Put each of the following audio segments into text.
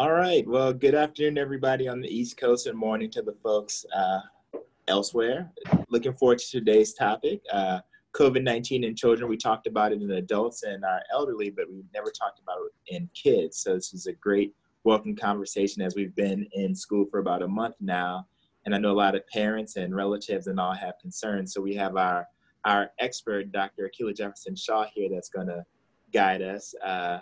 All right. Well, good afternoon, everybody on the East Coast, and morning to the folks uh, elsewhere. Looking forward to today's topic uh, COVID 19 in children. We talked about it in adults and our elderly, but we never talked about it in kids. So, this is a great welcome conversation as we've been in school for about a month now. And I know a lot of parents and relatives and all have concerns. So, we have our our expert, Dr. Akilah Jefferson Shaw, here that's going to guide us. Uh,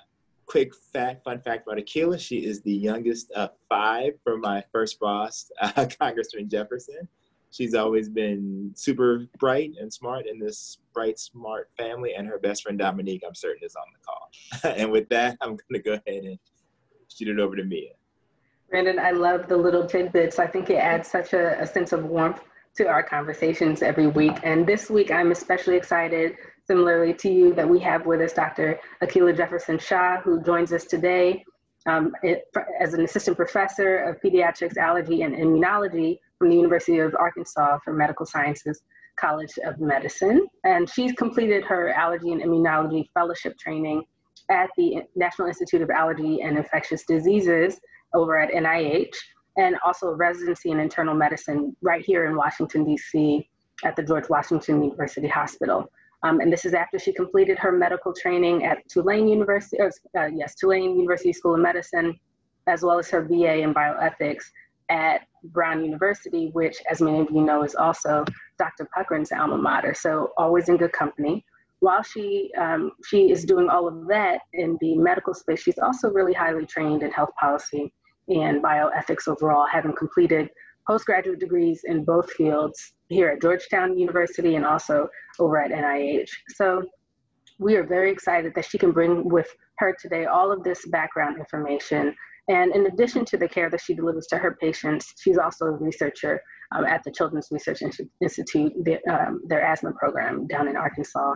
quick fact, fun fact about Akilah, she is the youngest of five from my first boss, uh, Congressman Jefferson. She's always been super bright and smart in this bright, smart family, and her best friend Dominique, I'm certain, is on the call. and with that, I'm going to go ahead and shoot it over to Mia. Brandon, I love the little tidbits. I think it adds such a, a sense of warmth to our conversations every week. And this week, I'm especially excited similarly to you, that we have with us Dr. Akilah Jefferson Shaw, who joins us today um, it, as an assistant professor of pediatrics, allergy, and immunology from the University of Arkansas for Medical Sciences College of Medicine. And she's completed her allergy and immunology fellowship training at the National Institute of Allergy and Infectious Diseases over at NIH, and also residency in internal medicine right here in Washington, D.C. at the George Washington University Hospital. Um, and this is after she completed her medical training at Tulane University, uh, uh, yes, Tulane University School of Medicine, as well as her BA in bioethics at Brown University, which, as many of you know, is also Dr. Puckrin's alma mater. So always in good company. While she um, she is doing all of that in the medical space, she's also really highly trained in health policy and bioethics overall, having completed postgraduate degrees in both fields here at Georgetown University and also over at NIH. So we are very excited that she can bring with her today all of this background information. And in addition to the care that she delivers to her patients, she's also a researcher um, at the Children's Research Institute, the, um, their asthma program down in Arkansas.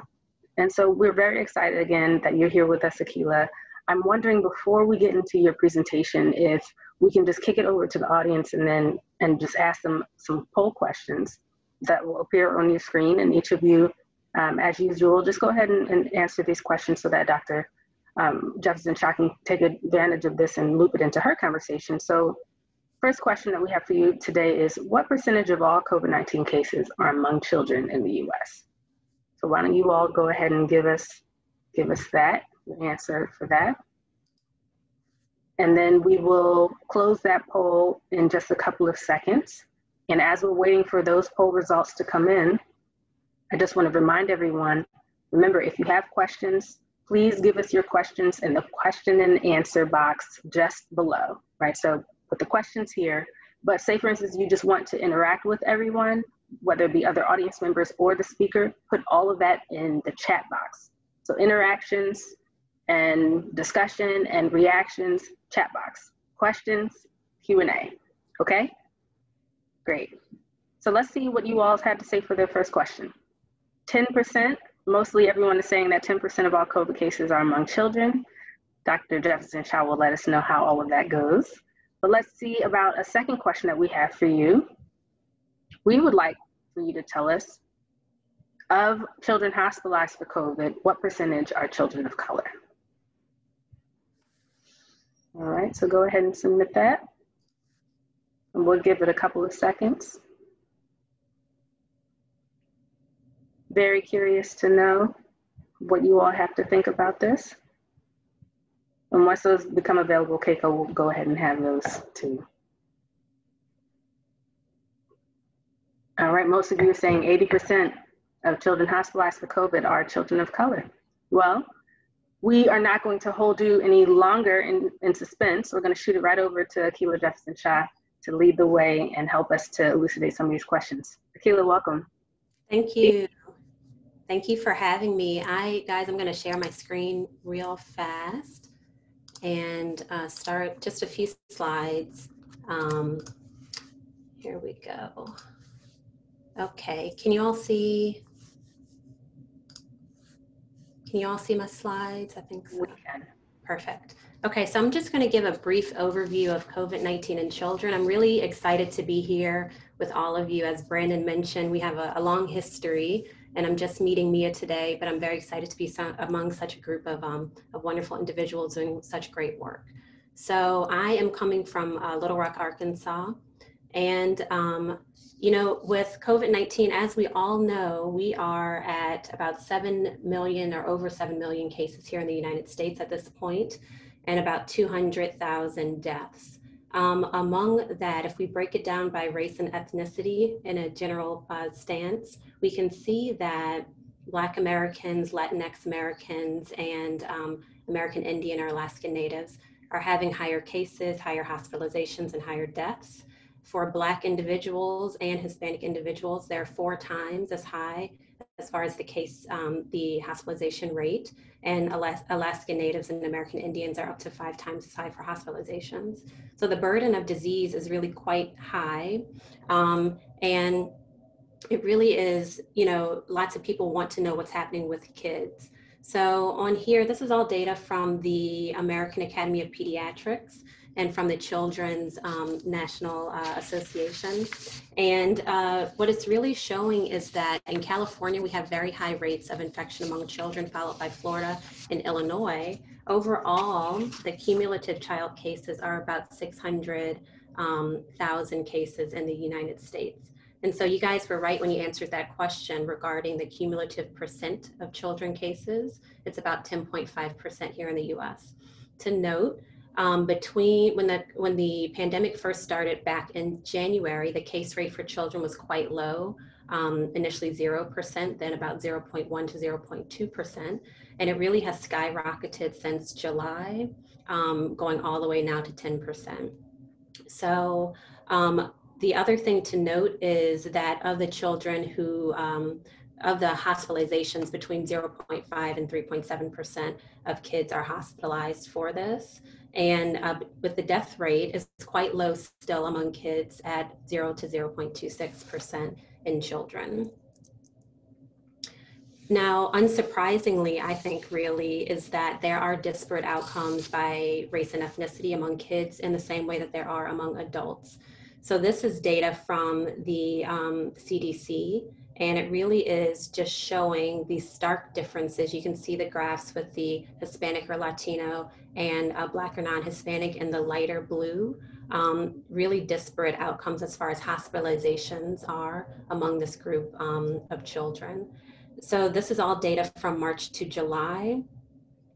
And so we're very excited again that you're here with us, Akilah. I'm wondering before we get into your presentation, if we can just kick it over to the audience and then and just ask them some poll questions that will appear on your screen. And each of you, um, as usual, just go ahead and, and, answer these questions so that Dr. Um, Jefferson Shaw can take advantage of this and loop it into her conversation. So first question that we have for you today is what percentage of all COVID-19 cases are among children in the US? So why don't you all go ahead and give us, give us that, answer for that. And then we will close that poll in just a couple of seconds. And as we're waiting for those poll results to come in, I just want to remind everyone, remember, if you have questions, please give us your questions in the question and answer box just below, right? So put the questions here, but say for instance, you just want to interact with everyone, whether it be other audience members or the speaker, put all of that in the chat box. So interactions and discussion and reactions, chat box. Questions, Q&A, okay? Great. So let's see what you all had to say for the first question. 10%, mostly everyone is saying that 10% of all COVID cases are among children. Dr. Jefferson Shaw will let us know how all of that goes. But let's see about a second question that we have for you. We would like for you to tell us of children hospitalized for COVID, what percentage are children of color? All right, so go ahead and submit that. And we'll give it a couple of seconds. Very curious to know what you all have to think about this. And once those become available, Keiko will go ahead and have those too. All right, most of you are saying 80% of children hospitalized for COVID are children of color. Well, we are not going to hold you any longer in, in suspense. We're going to shoot it right over to Akilah Jefferson Shaw to lead the way and help us to elucidate some of these questions. Akilah, welcome. Thank you. Thank you for having me. I, guys, I'm going to share my screen real fast and uh, start just a few slides. Um, here we go. Okay, can you all see? Can you all see my slides? I think so. We can. Perfect. Okay, so I'm just going to give a brief overview of COVID-19 in children. I'm really excited to be here with all of you. As Brandon mentioned, we have a, a long history, and I'm just meeting Mia today, but I'm very excited to be among such a group of, um, of wonderful individuals doing such great work. So I am coming from uh, Little Rock, Arkansas. And, um, you know, with COVID 19, as we all know, we are at about 7 million or over 7 million cases here in the United States at this point, and about 200,000 deaths. Um, among that, if we break it down by race and ethnicity in a general uh, stance, we can see that Black Americans, Latinx Americans, and um, American Indian or Alaskan Natives are having higher cases, higher hospitalizations, and higher deaths. For Black individuals and Hispanic individuals, they're four times as high as far as the case, um, the hospitalization rate. And Alas- Alaskan Natives and American Indians are up to five times as high for hospitalizations. So the burden of disease is really quite high. Um, and it really is, you know, lots of people want to know what's happening with kids. So on here, this is all data from the American Academy of Pediatrics and from the Children's um, National uh, Association. And uh, what it's really showing is that in California, we have very high rates of infection among children, followed by Florida and Illinois. Overall, the cumulative child cases are about 600,000 um, cases in the United States. And so you guys were right when you answered that question regarding the cumulative percent of children cases. It's about 10.5% here in the US. To note, um, between when the when the pandemic first started back in January, the case rate for children was quite low. Um, initially 0%, then about 0.1 to 0.2%. And it really has skyrocketed since July, um, going all the way now to 10%. So um, the other thing to note is that of the children who, um, of the hospitalizations between 0.5 and 3.7% of kids are hospitalized for this. And uh, with the death rate is quite low still among kids at 0 to 0.26% in children. Now, unsurprisingly, I think really is that there are disparate outcomes by race and ethnicity among kids in the same way that there are among adults. So this is data from the um, CDC, and it really is just showing these stark differences. You can see the graphs with the Hispanic or Latino and uh, Black or non-Hispanic in the lighter blue. Um, really disparate outcomes as far as hospitalizations are among this group um, of children. So this is all data from March to July,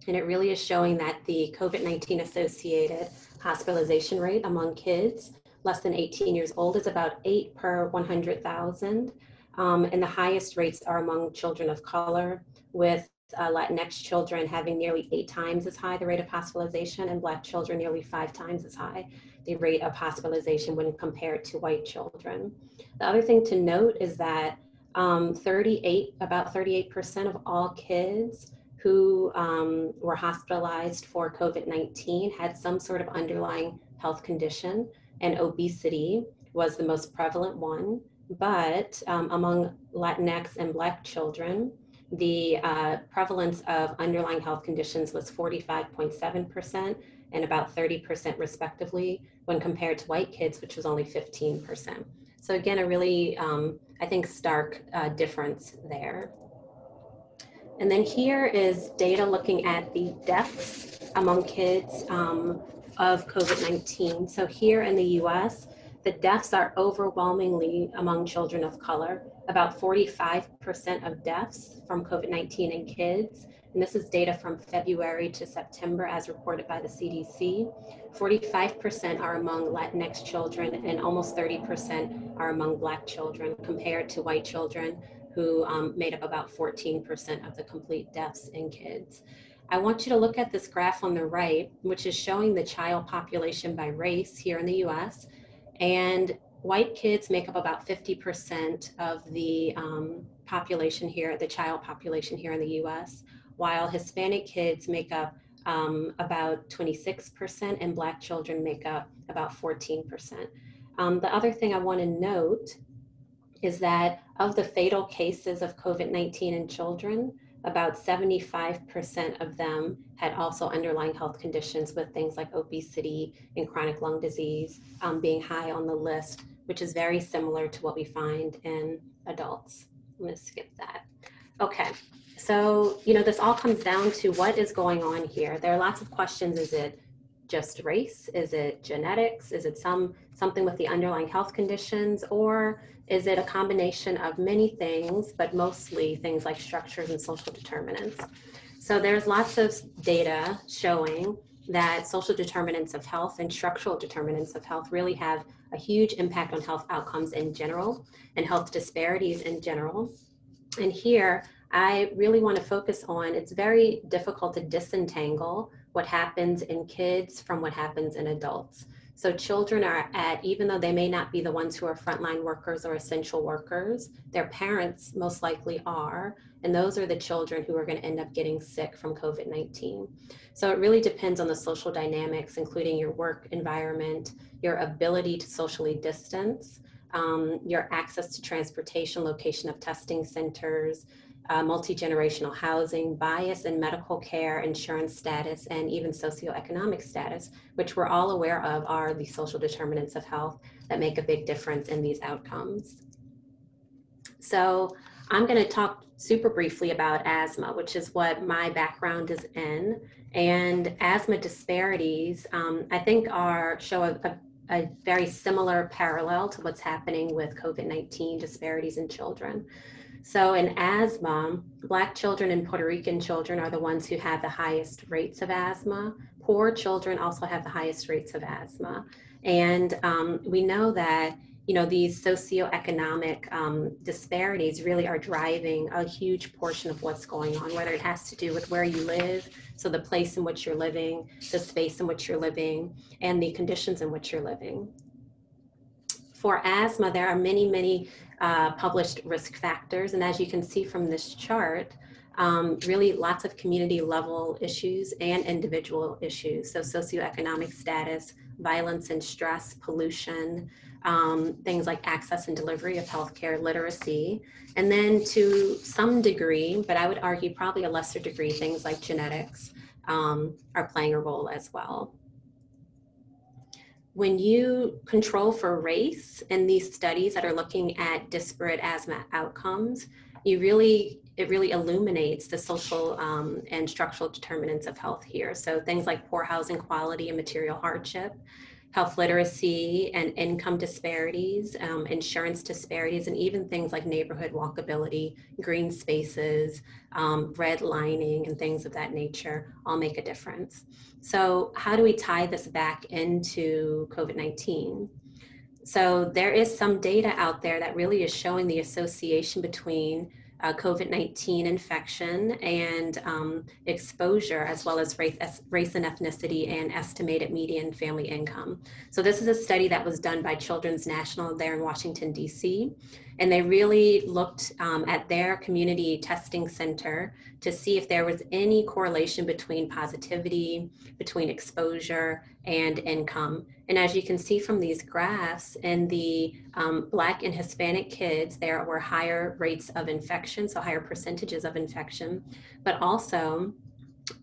and it really is showing that the COVID-19 associated hospitalization rate among kids less than 18 years old is about eight per 100,000. Um, and the highest rates are among children of color, with uh, Latinx children having nearly eight times as high the rate of hospitalization, and Black children nearly five times as high the rate of hospitalization when compared to white children. The other thing to note is that um, 38, about 38% of all kids who um, were hospitalized for COVID 19 had some sort of underlying health condition and obesity was the most prevalent one. But um, among Latinx and Black children, the uh, prevalence of underlying health conditions was 45.7% and about 30% respectively when compared to white kids, which was only 15%. So again, a really, um, I think, stark uh, difference there. And then here is data looking at the deaths among kids um, of COVID-19. So here in the US, the deaths are overwhelmingly among children of color, about 45% of deaths from COVID-19 in kids. And this is data from February to September as reported by the CDC. 45% are among Latinx children and almost 30% are among Black children compared to white children who um, made up about 14% of the complete deaths in kids. I want you to look at this graph on the right, which is showing the child population by race here in the US. And white kids make up about 50% of the um, population here, the child population here in the US, while Hispanic kids make up um, about 26% and Black children make up about 14%. Um, the other thing I want to note is that of the fatal cases of COVID 19 in children, about 75% of them had also underlying health conditions with things like obesity and chronic lung disease um, being high on the list, which is very similar to what we find in adults. I'm gonna skip that. Okay, so, you know, this all comes down to what is going on here. There are lots of questions. Is it just race? Is it genetics? Is it some something with the underlying health conditions? Or is it a combination of many things, but mostly things like structures and social determinants? So there's lots of data showing that social determinants of health and structural determinants of health really have a huge impact on health outcomes in general and health disparities in general. And here, I really want to focus on it's very difficult to disentangle what happens in kids from what happens in adults. So children are at, even though they may not be the ones who are frontline workers or essential workers, their parents most likely are. And those are the children who are going to end up getting sick from COVID 19. So it really depends on the social dynamics, including your work environment, your ability to socially distance, um, your access to transportation, location of testing centers, uh, multi-generational housing, bias in medical care, insurance status, and even socioeconomic status, which we're all aware of are the social determinants of health that make a big difference in these outcomes. So I'm going to talk super briefly about asthma, which is what my background is in. And asthma disparities, um, I think, are show a, a, a very similar parallel to what's happening with COVID-19 disparities in children. So in asthma, Black children and Puerto Rican children are the ones who have the highest rates of asthma. Poor children also have the highest rates of asthma. And um, we know that you know these socioeconomic um, disparities really are driving a huge portion of what's going on whether it has to do with where you live so the place in which you're living the space in which you're living and the conditions in which you're living for asthma there are many many uh, published risk factors. And as you can see from this chart, um, really lots of community level issues and individual issues. So socioeconomic status, violence and stress, pollution, um, things like access and delivery of healthcare, literacy, and then to some degree, but I would argue probably a lesser degree, things like genetics um, are playing a role as well when you control for race in these studies that are looking at disparate asthma outcomes, you really it really illuminates the social um, and structural determinants of health here. So things like poor housing quality and material hardship, health literacy and income disparities, um, insurance disparities, and even things like neighborhood walkability, green spaces, um, redlining, and things of that nature all make a difference. So, how do we tie this back into COVID 19? So, there is some data out there that really is showing the association between uh, COVID 19 infection and um, exposure, as well as race, race and ethnicity and estimated median family income. So, this is a study that was done by Children's National there in Washington, D.C. And they really looked um, at their community testing center to see if there was any correlation between positivity, between exposure, and income. And as you can see from these graphs, in the um, Black and Hispanic kids, there were higher rates of infection, so higher percentages of infection, but also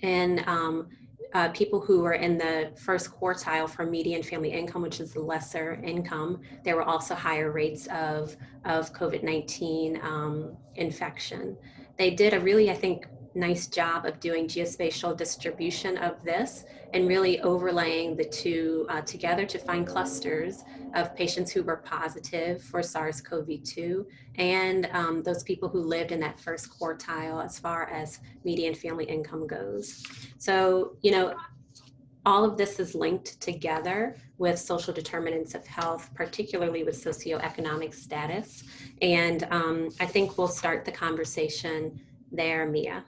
in um, uh, people who were in the first quartile for median family income, which is the lesser income, there were also higher rates of, of COVID 19 um, infection. They did a really, I think, nice job of doing geospatial distribution of this and really overlaying the two uh, together to find clusters of patients who were positive for SARS-CoV-2 and um, those people who lived in that first quartile as far as median family income goes. So, you know, all of this is linked together with social determinants of health, particularly with socioeconomic status. And um, I think we'll start the conversation there, Mia.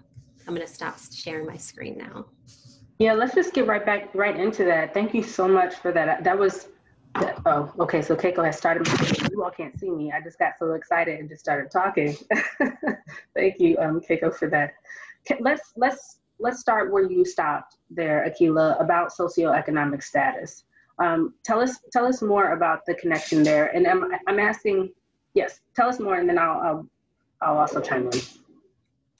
I'm going to stop sharing my screen now. Yeah, let's just get right back right into that. Thank you so much for that. That was oh okay. So Keiko has started. You all can't see me. I just got so excited and just started talking. Thank you, um, Keiko, for that. Let's let's let's start where you stopped there, Akilah, about socioeconomic status. Um, tell us tell us more about the connection there. And I'm I'm asking, yes, tell us more, and then I'll I'll, I'll also chime in.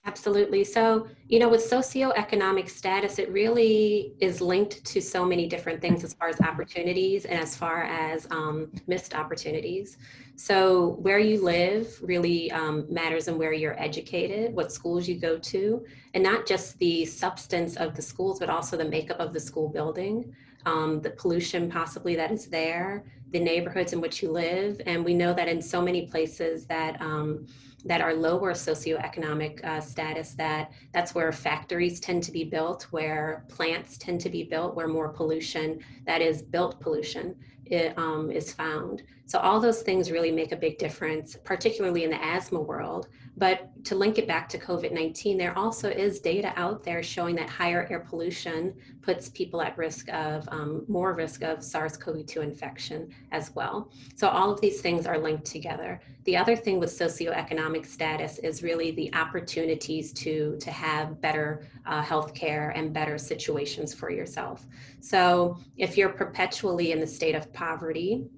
Absolutely. So, you know, with socioeconomic status, it really is linked to so many different things as far as opportunities and as far as um, missed opportunities. So, where you live really um, matters and where you're educated, what schools you go to, and not just the substance of the schools, but also the makeup of the school building. um, the pollution possibly that is there, the neighborhoods in which you live. And we know that in so many places that um, that are lower socioeconomic uh, status that that's where factories tend to be built where plants tend to be built where more pollution that is built pollution it, um, is found so all those things really make a big difference particularly in the asthma world but to link it back to COVID 19, there also is data out there showing that higher air pollution puts people at risk of um, more risk of SARS CoV 2 infection as well. So, all of these things are linked together. The other thing with socioeconomic status is really the opportunities to, to have better uh, health care and better situations for yourself. So, if you're perpetually in the state of poverty,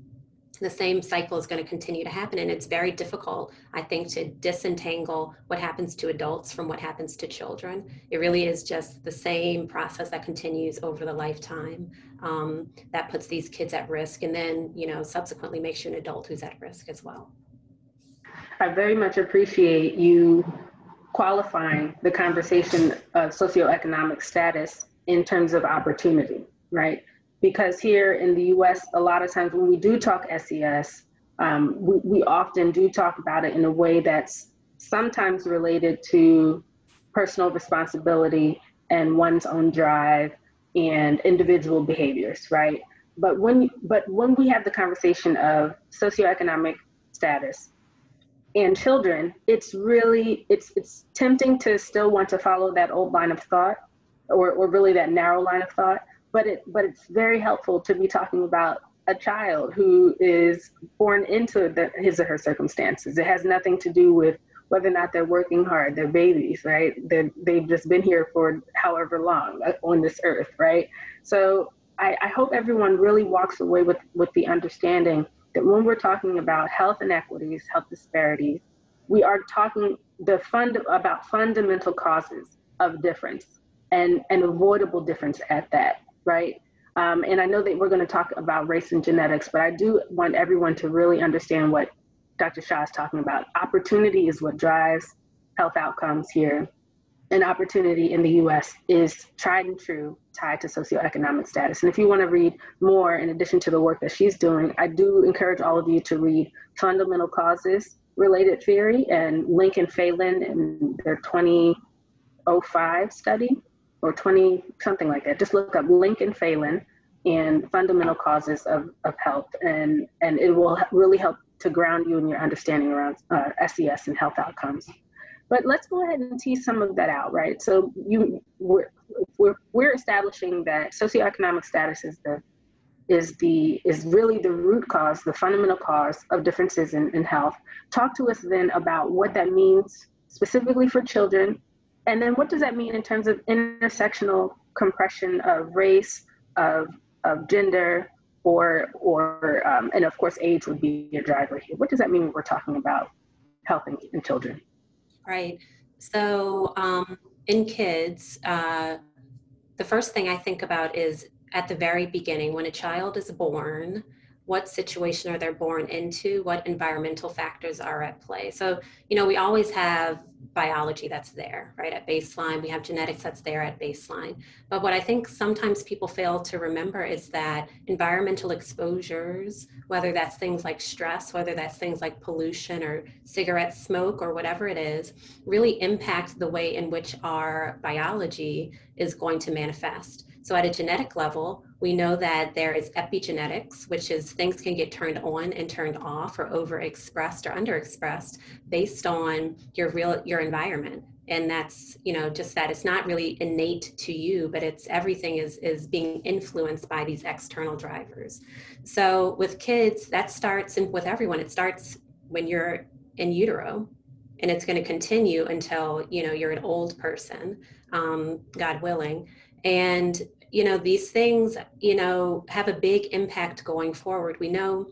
the same cycle is going to continue to happen. And it's very difficult, I think, to disentangle what happens to adults from what happens to children. It really is just the same process that continues over the lifetime um, that puts these kids at risk and then, you know, subsequently makes you an adult who's at risk as well. I very much appreciate you qualifying the conversation of socioeconomic status in terms of opportunity, right? Because here in the US, a lot of times when we do talk SES, um, we, we often do talk about it in a way that's sometimes related to personal responsibility and one's own drive and individual behaviors, right? But when but when we have the conversation of socioeconomic status and children, it's really it's it's tempting to still want to follow that old line of thought or, or really that narrow line of thought but it but it's very helpful to be talking about a child who is born into the, his or her circumstances. It has nothing to do with whether or not they're working hard. They're babies, right? They're, they've just been here for however long uh, on this earth, right? So I, I hope everyone really walks away with, with the understanding that when we're talking about health inequities, health disparities, we are talking the fund about fundamental causes of difference and, an avoidable difference at that right? Um, and I know that we're going to talk about race and genetics, but I do want everyone to really understand what Dr. Shaw is talking about. Opportunity is what drives health outcomes here. And opportunity in the US is tried and true tied to socioeconomic status. And if you want to read more, in addition to the work that she's doing, I do encourage all of you to read Fundamental Causes Related Theory and Link and Phelan and their 2005 study or 20, something like that. Just look up Link and Phelan and fundamental causes of, of health, and, and it will really help to ground you in your understanding around uh, SES and health outcomes. But let's go ahead and tease some of that out, right? So you we're, we're, we're establishing that socioeconomic status is the is the is really the root cause, the fundamental cause of differences in, in health. Talk to us then about what that means specifically for children and then what does that mean in terms of intersectional compression of race, of, of gender, or, or um, and of course age would be a driver here. What does that mean when we're talking about health in children? Right. So um, in kids, uh, the first thing I think about is at the very beginning, when a child is born, what situation are they born into? What environmental factors are at play? So, you know, we always have biology that's there, right, at baseline. We have genetics that's there at baseline. But what I think sometimes people fail to remember is that environmental exposures, whether that's things like stress, whether that's things like pollution or cigarette smoke or whatever it is, really impact the way in which our biology is going to manifest. So, at a genetic level, we know that there is epigenetics, which is things can get turned on and turned off or overexpressed or underexpressed based on your real your environment. And that's, you know, just that it's not really innate to you, but it's everything is is being influenced by these external drivers. So with kids, that starts and with everyone, it starts when you're in utero and it's going to continue until you know you're an old person um, god willing and you know these things you know have a big impact going forward. We know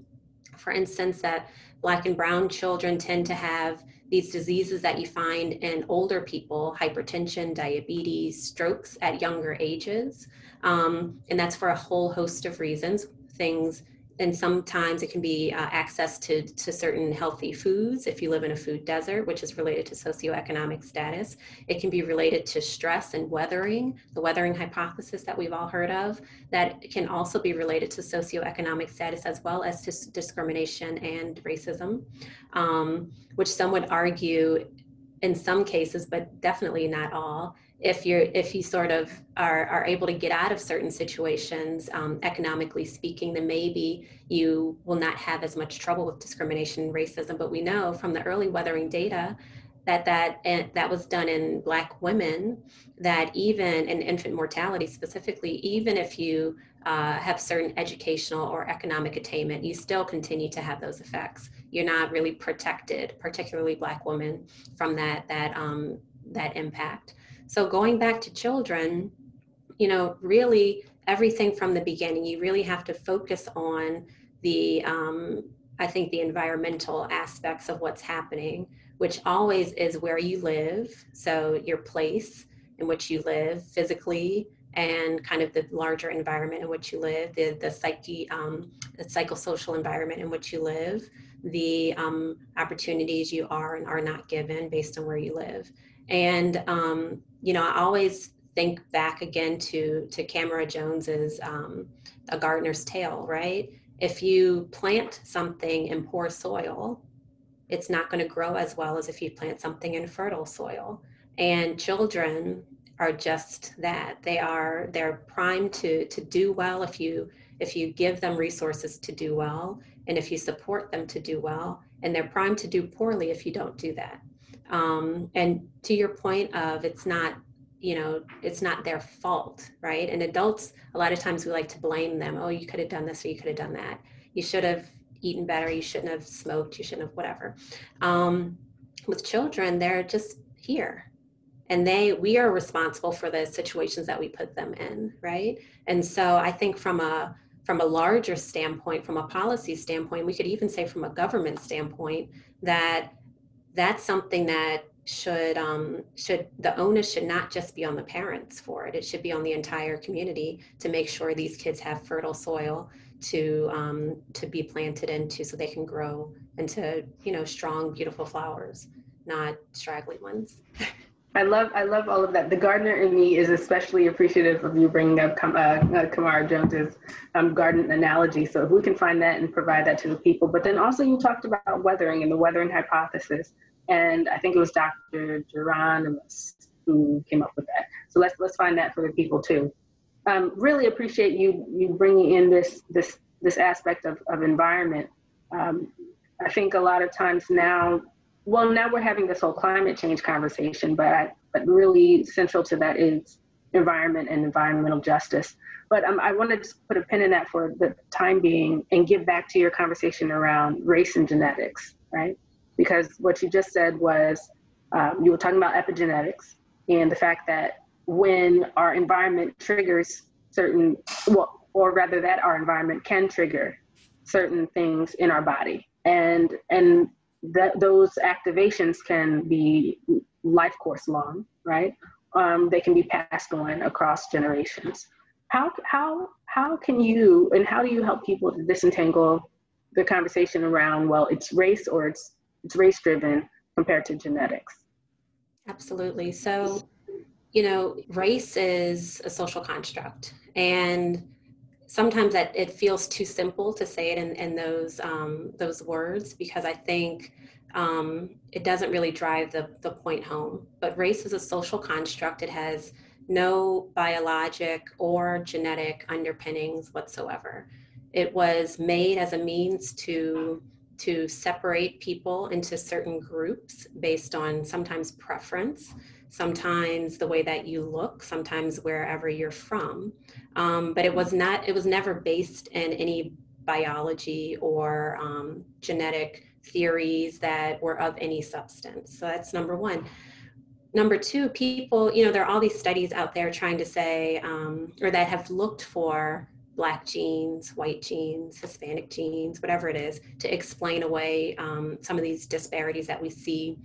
for instance that black and brown children tend to have these diseases that you find in older people hypertension diabetes strokes at younger ages um, and that's for a whole host of reasons things and sometimes it can be uh, access to, to certain healthy foods if you live in a food desert, which is related to socioeconomic status. It can be related to stress and weathering, the weathering hypothesis that we've all heard of, that can also be related to socioeconomic status as well as to discrimination and racism, um, which some would argue in some cases, but definitely not all, if you're if you sort of are, are able to get out of certain situations um, economically speaking then maybe you will not have as much trouble with discrimination and racism. But we know from the early weathering data that that that was done in black women that even in infant mortality specifically even if you uh, have certain educational or economic attainment you still continue to have those effects. You're not really protected particularly black women from that that um, that impact so going back to children, you know, really everything from the beginning, you really have to focus on the, um, I think, the environmental aspects of what's happening, which always is where you live. So your place in which you live physically and kind of the larger environment in which you live, the, the psyche, um, the psychosocial environment in which you live, the um, opportunities you are and are not given based on where you live. And um, you know, I always think back again to to Camara Jones's um, A Gardener's Tale, right? If you plant something in poor soil, it's not going to grow as well as if you plant something in fertile soil. And children are just that. They are they're primed to to do well if you if you give them resources to do well and if you support them to do well and they're primed to do poorly if you don't do that um, and to your point of it's not you know it's not their fault right? And adults a lot of times we like to blame them. Oh you could have done this or you could have done that. You should have eaten better. You shouldn't have smoked. You shouldn't have whatever. Um, with children they're just here. And they we are responsible for the situations that we put them in right? And so i think from a from a larger standpoint from a policy standpoint we could even say from a government standpoint that that's something that should um, should the onus should not just be on the parents for it. It should be on the entire community to make sure these kids have fertile soil to um, to be planted into, so they can grow into you know strong, beautiful flowers, not straggly ones. I love I love all of that. The gardener in me is especially appreciative of you bringing up uh, uh, Camara Jones's um, garden analogy. So if we can find that and provide that to the people, but then also you talked about weathering and the weathering hypothesis and I think it was Dr. Geronimus who came up with that. So let's let's find that for the people too. Um, really appreciate you you bringing in this this this aspect of, of environment. Um, I think a lot of times now, well, now we're having this whole climate change conversation, but I, but really central to that is environment and environmental justice. But um, I want to just put a pin in that for the time being and give back to your conversation around race and genetics, right? because what you just said was um, you were talking about epigenetics and the fact that when our environment triggers certain, well, or rather that our environment can trigger certain things in our body, and and that those activations can be life course long, right? Um, they can be passed on across generations. How how how can you and how do you help people to disentangle the conversation around well, it's race or it's it's race driven compared to genetics. Absolutely. So, you know, race is a social construct, and sometimes that it feels too simple to say it in, in those um, those words because I think um, it doesn't really drive the the point home. But race is a social construct. It has no biologic or genetic underpinnings whatsoever. It was made as a means to to separate people into certain groups based on sometimes preference, sometimes the way that you look, sometimes wherever you're from. Um, but it was not, it was never based in any biology or um, genetic theories that were of any substance. So that's number one. Number two, people, you know, there are all these studies out there trying to say, um, or that have looked for black genes, white genes, Hispanic genes, whatever it is, to explain away um, some of these disparities that we see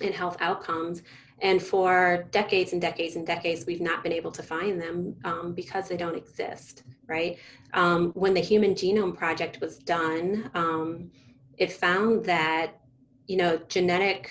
in health outcomes. And for decades and decades and decades, we've not been able to find them um, because they don't exist. right? Um, when the Human Genome Project was done, um, it found that, you know, genetic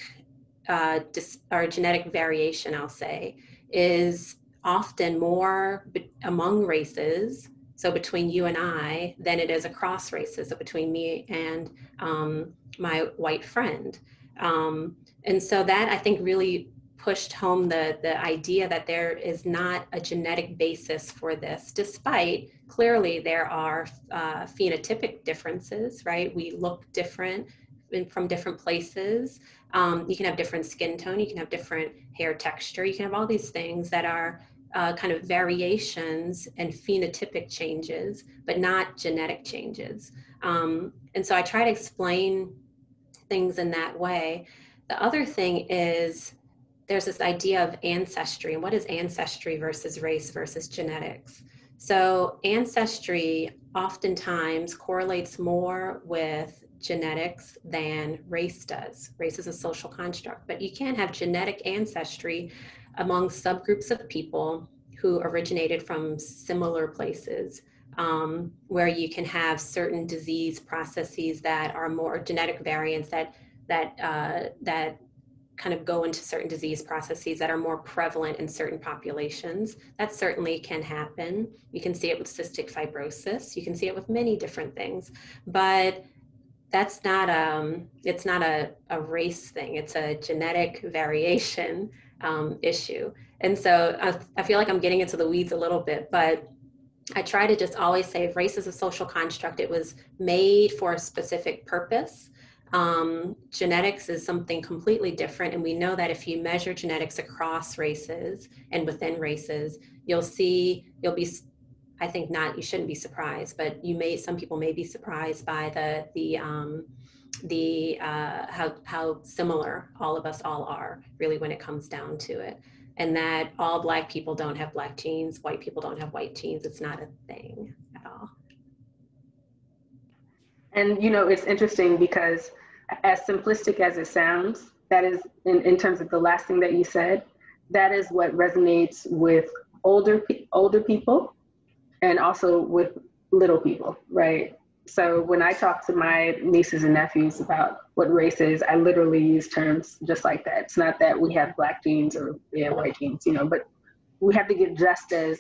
uh, dis- or genetic variation, I'll say, is often more be- among races, so between you and I, than it is across races, so between me and um, my white friend. Um, and so that I think really pushed home the, the idea that there is not a genetic basis for this, despite clearly there are uh, phenotypic differences, right? We look different from different places. Um, you can have different skin tone, you can have different hair texture, you can have all these things that are uh, kind of variations and phenotypic changes, but not genetic changes. Um, and so I try to explain things in that way. The other thing is there's this idea of ancestry and what is ancestry versus race versus genetics. So, ancestry oftentimes correlates more with genetics than race does. Race is a social construct, but you can have genetic ancestry among subgroups of people who originated from similar places. Um, where you can have certain disease processes that are more genetic variants that that uh, that kind of go into certain disease processes that are more prevalent in certain populations. That certainly can happen. You can see it with cystic fibrosis. You can see it with many different things, but that's not um it's not a, a race thing. It's a genetic variation um, issue. And so I, I feel like I'm getting into the weeds a little bit, but I try to just always say race is a social construct. It was made for a specific purpose um, genetics is something completely different. And we know that if you measure genetics across races and within races, you'll see, you'll be, I think not, you shouldn't be surprised, but you may, some people may be surprised by the, the, um, the, uh, how, how similar all of us all are really when it comes down to it. And that all black people don't have black genes, white people don't have white genes. It's not a thing at all. And you know, it's interesting because as simplistic as it sounds, that is in, in terms of the last thing that you said, that is what resonates with older older people and also with little people, right? So when I talk to my nieces and nephews about what race is, I literally use terms just like that. It's not that we have black genes or yeah, white genes, you know, but we have to get just as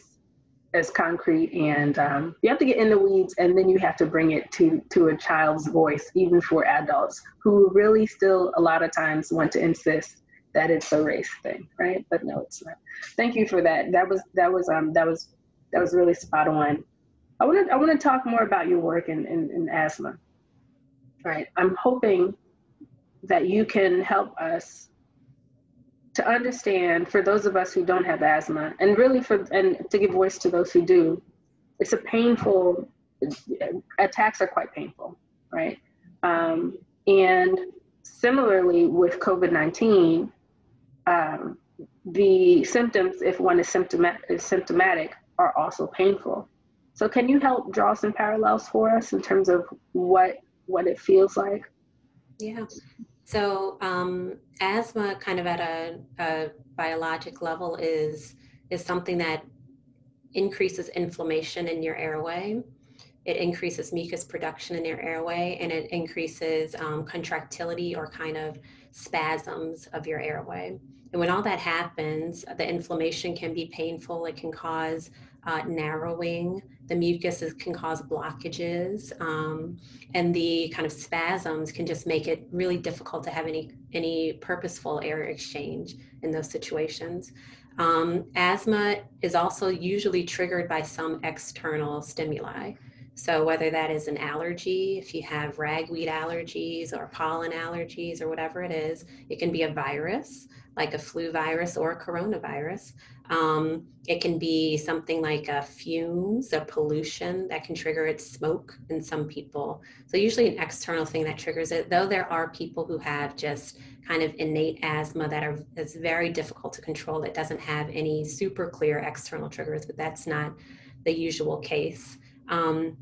as concrete and um, you have to get in the weeds and then you have to bring it to to a child's voice even for adults who really still a lot of times want to insist that it's a race thing right? But no it's not. Thank you for that. That was that was um that was that was really spot on. I want to i want to talk more about your work in, in, in asthma. Right. I'm hoping that you can help us to understand for those of us who don't have asthma and really for and to give voice to those who do it's a painful attacks are quite painful right? Um, and similarly with covid-19 um, the symptoms if one is symptomatic, is symptomatic are also painful. So can you help draw some parallels for us in terms of what what it feels like? Yeah so um, asthma, kind of at a, a, biologic level, is is something that increases inflammation in your airway. It increases mucus production in your airway, and it increases um, contractility or kind of spasms of your airway. And when all that happens, the inflammation can be painful. It can cause uh, narrowing. The mucus is, can cause blockages, um, and the kind of spasms can just make it really difficult to have any any purposeful air exchange in those situations. Um, asthma is also usually triggered by some external stimuli. So whether that is an allergy, if you have ragweed allergies or pollen allergies or whatever it is, it can be a virus like a flu virus or a coronavirus. Um, it can be something like a fumes or pollution that can trigger it, smoke in some people. So usually an external thing that triggers it, though there are people who have just kind of innate asthma that are it's very difficult to control that doesn't have any super clear external triggers, but that's not the usual case. Um,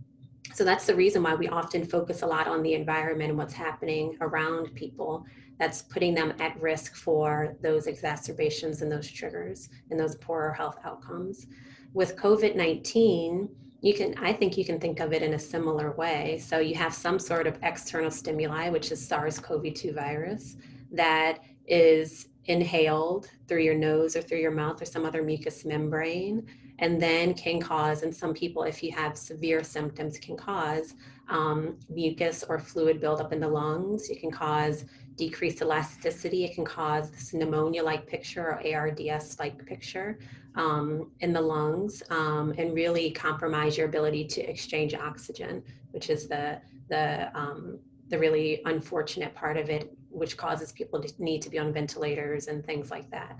so that's the reason why we often focus a lot on the environment and what's happening around people that's putting them at risk for those exacerbations and those triggers and those poorer health outcomes. With COVID 19, you can i think you can think of it in a similar way so you have some sort of external stimuli which is sars-cov-2 virus that is inhaled through your nose or through your mouth or some other mucous membrane and then can cause and some people if you have severe symptoms can cause um, mucus or fluid buildup in the lungs it can cause decreased elasticity it can cause this pneumonia like picture or ards like picture um, in the lungs um, and really compromise your ability to exchange oxygen, which is the the um, the really unfortunate part of it, which causes people to need to be on ventilators and things like that.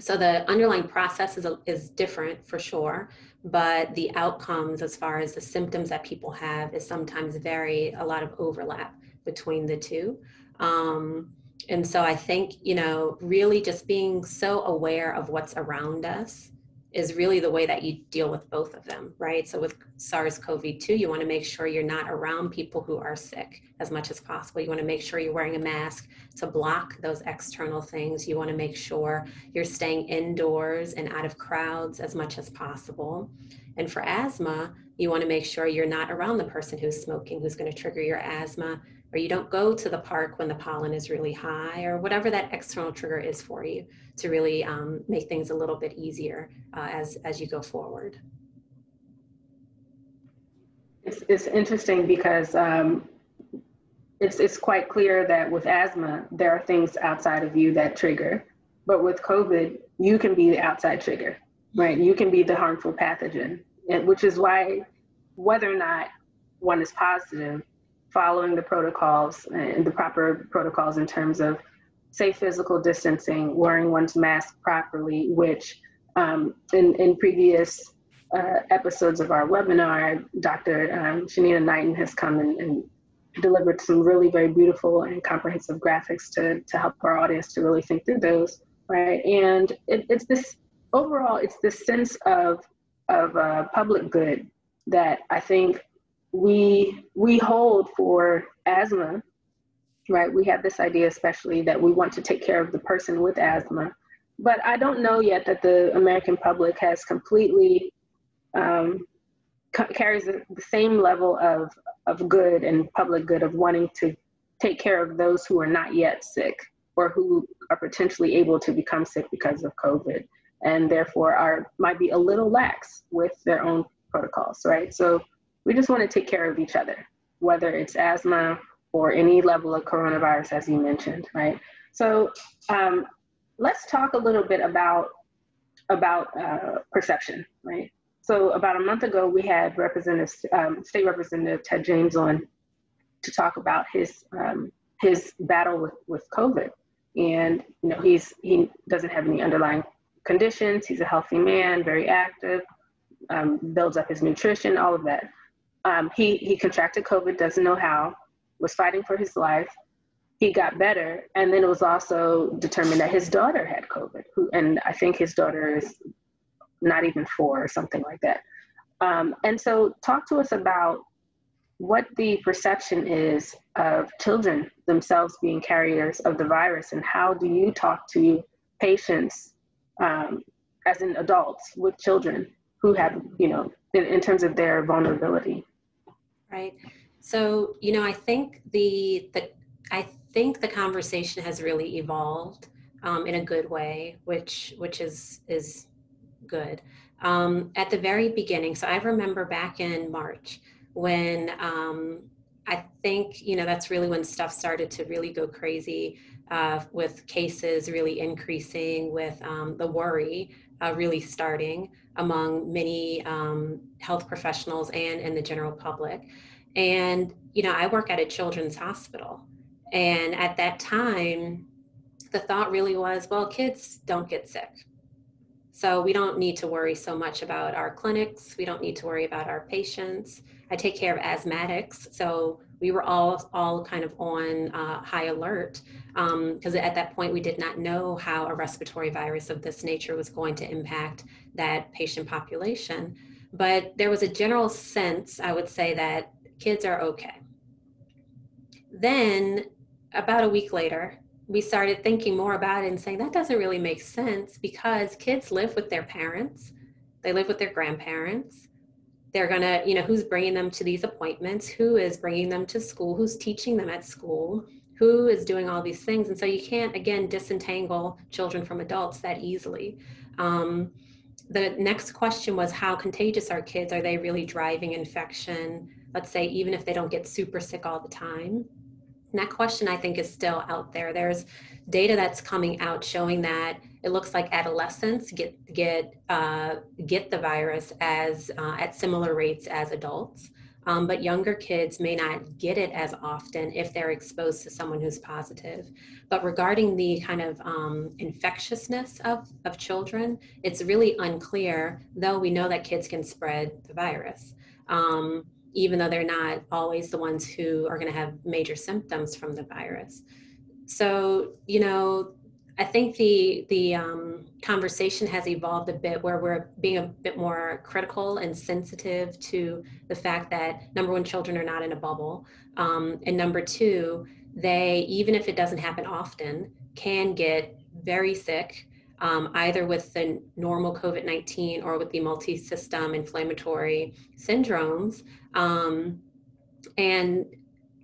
So the underlying process is, is different for sure, but the outcomes as far as the symptoms that people have is sometimes very a lot of overlap between the two. Um, and so I think, you know, really just being so aware of what's around us is really the way that you deal with both of them, right? So with SARS CoV 2, you want to make sure you're not around people who are sick as much as possible. You want to make sure you're wearing a mask to block those external things. You want to make sure you're staying indoors and out of crowds as much as possible. And for asthma, you want to make sure you're not around the person who's smoking, who's going to trigger your asthma or you don't go to the park when the pollen is really high, or whatever that external trigger is for you to really um, make things a little bit easier uh, as, as you go forward. It's, it's interesting because um, it's, it's quite clear that with asthma, there are things outside of you that trigger. But with COVID, you can be the outside trigger, right? You can be the harmful pathogen, and, which is why whether or not one is positive, following the protocols and the proper protocols in terms of safe physical distancing, wearing one's mask properly, which um, in, in previous uh, episodes of our webinar, Dr. Um, Shanina Knighton has come and, and, delivered some really very beautiful and comprehensive graphics to, to help our audience to really think through those, right? And it, it's this overall, it's this sense of, of uh, public good that I think we we hold for asthma right? We have this idea especially that we want to take care of the person with asthma. But i don't know yet that the american public has completely um, carries the same level of of good and public good of wanting to take care of those who are not yet sick or who are potentially able to become sick because of covid and therefore are might be a little lax with their own protocols right? So we just want to take care of each other, whether it's asthma or any level of coronavirus, as you mentioned, right? So um, let's talk a little bit about about uh, perception, right? So about a month ago, we had Representative, um, State Representative Ted James on to talk about his um, his battle with, with COVID, and you know he's he doesn't have any underlying conditions. He's a healthy man, very active, um, builds up his nutrition, all of that. Um, he, he contracted COVID, doesn't know how, was fighting for his life. He got better. And then it was also determined that his daughter had COVID, who, and I think his daughter is not even four or something like that. Um, and so, talk to us about what the perception is of children themselves being carriers of the virus, and how do you talk to patients um, as in adults with children who have, you know, in, in terms of their vulnerability? Right? So, you know, I think the the I think the conversation has really evolved um, in a good way, which which is is good. Um, at the very beginning, so I remember back in March when um, I think you know that's really when stuff started to really go crazy uh, with cases really increasing, with um, the worry uh, really starting among many um, health professionals and in the general public. And, you know, I work at a children's hospital. And at that time, the thought really was well, kids don't get sick. So we don't need to worry so much about our clinics. We don't need to worry about our patients. I take care of asthmatics. So we were all all kind of on uh, high alert because um, at that point we did not know how a respiratory virus of this nature was going to impact that patient population. But there was a general sense, I would say, that kids are okay. Then, about a week later, we started thinking more about it and saying that doesn't really make sense because kids live with their parents. they live with their grandparents. They're going to, you know, who's bringing them to these appointments? Who is bringing them to school? Who's teaching them at school? Who is doing all these things? And so you can't, again, disentangle children from adults that easily. Um, the next question was how contagious are kids? Are they really driving infection? Let's say, even if they don't get super sick all the time. And that question, I think, is still out there. There's data that's coming out showing that it looks like adolescents get get uh, get the virus as uh, at similar rates as adults. Um, but younger kids may not get it as often if they're exposed to someone who's positive. But regarding the kind of um, infectiousness of, of children, it's really unclear, though we know that kids can spread the virus. Um, even though they're not always the ones who are going to have major symptoms from the virus. So, you know, I think the the um, conversation has evolved a bit where we're being a bit more critical and sensitive to the fact that number one, children are not in a bubble, um, and number two, they even if it doesn't happen often, can get very sick, um, either with the normal COVID nineteen or with the multi system inflammatory syndromes, um, and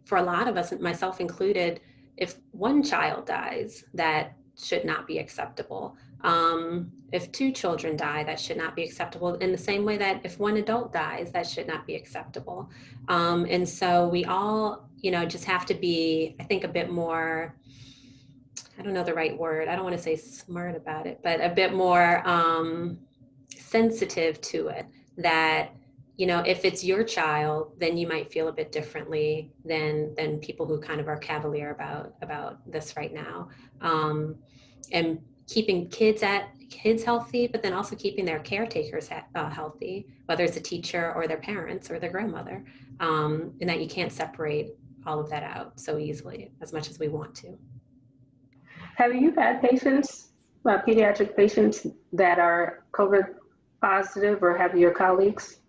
for a lot of us, myself included, if one child dies, that should not be acceptable. Um, if two children die, that should not be acceptable. In the same way that if one adult dies, that should not be acceptable. Um, and so we all, you know, just have to be, I think, a bit more. I don't know the right word. I don't want to say smart about it, but a bit more um, sensitive to it. That you know if it's your child then you might feel a bit differently than than people who kind of are cavalier about about this right now. Um, and keeping kids at kids healthy but then also keeping their caretakers uh, healthy whether it's a teacher or their parents or their grandmother um, and that you can't separate all of that out so easily as much as we want to. Have you had patients uh, pediatric patients that are covid positive or have your colleagues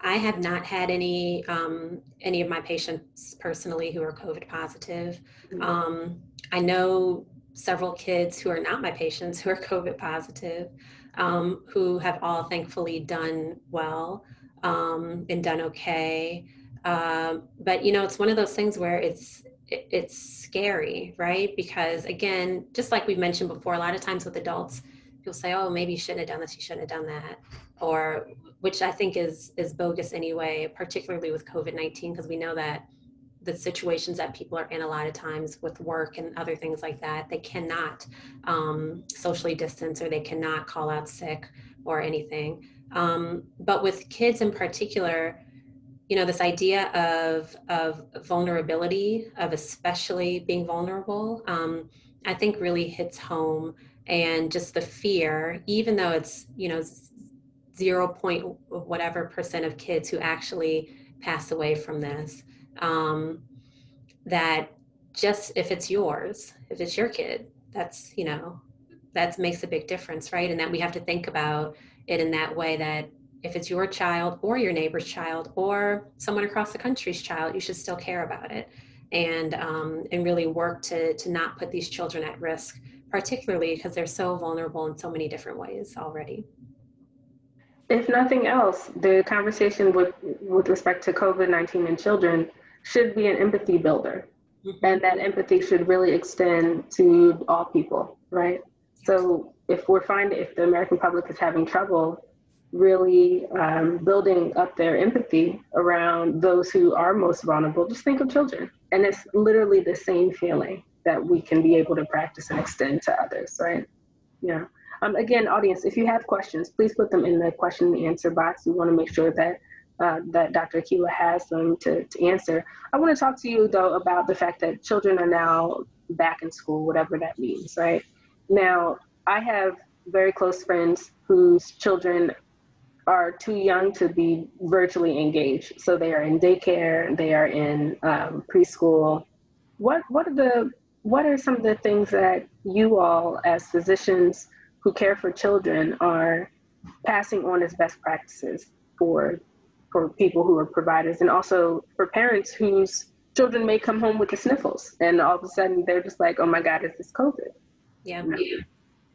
I have not had any um, any of my patients personally who are COVID positive. Mm-hmm. Um, I know several kids who are not my patients who are COVID positive, um, who have all thankfully done well um, and done okay. Um, but you know, it's one of those things where it's it, it's scary, right? Because again, just like we've mentioned before, a lot of times with adults, people say, "Oh, maybe you shouldn't have done this. You shouldn't have done that," or which I think is is bogus anyway, particularly with COVID nineteen, because we know that the situations that people are in a lot of times with work and other things like that, they cannot um, socially distance or they cannot call out sick or anything. Um, but with kids in particular, you know, this idea of of vulnerability, of especially being vulnerable, um, I think really hits home. And just the fear, even though it's you know zero point whatever percent of kids who actually pass away from this. Um, that just if it's yours, if it's your kid, that's you know that makes a big difference, right? And that we have to think about it in that way that if it's your child or your neighbor's child or someone across the country's child, you should still care about it and um, and really work to to not put these children at risk, particularly because they're so vulnerable in so many different ways already if nothing else, the conversation with with respect to COVID nineteen and children should be an empathy builder, mm-hmm. and that empathy should really extend to all people, right? So if we're finding if the American public is having trouble really um, building up their empathy around those who are most vulnerable, just think of children, and it's literally the same feeling that we can be able to practice and extend to others, right? Yeah. Um, again, audience, if you have questions, please put them in the question and answer box. We want to make sure that uh, that Dr. Akilah has them to, to answer. I want to talk to you though about the fact that children are now back in school, whatever that means, right? Now, I have very close friends whose children are too young to be virtually engaged. So they are in daycare, they are in um, preschool. What what are the what are some of the things that you all as physicians who care for children are passing on as best practices for for people who are providers and also for parents whose children may come home with the sniffles and all of a sudden they're just like oh my god is this covid yeah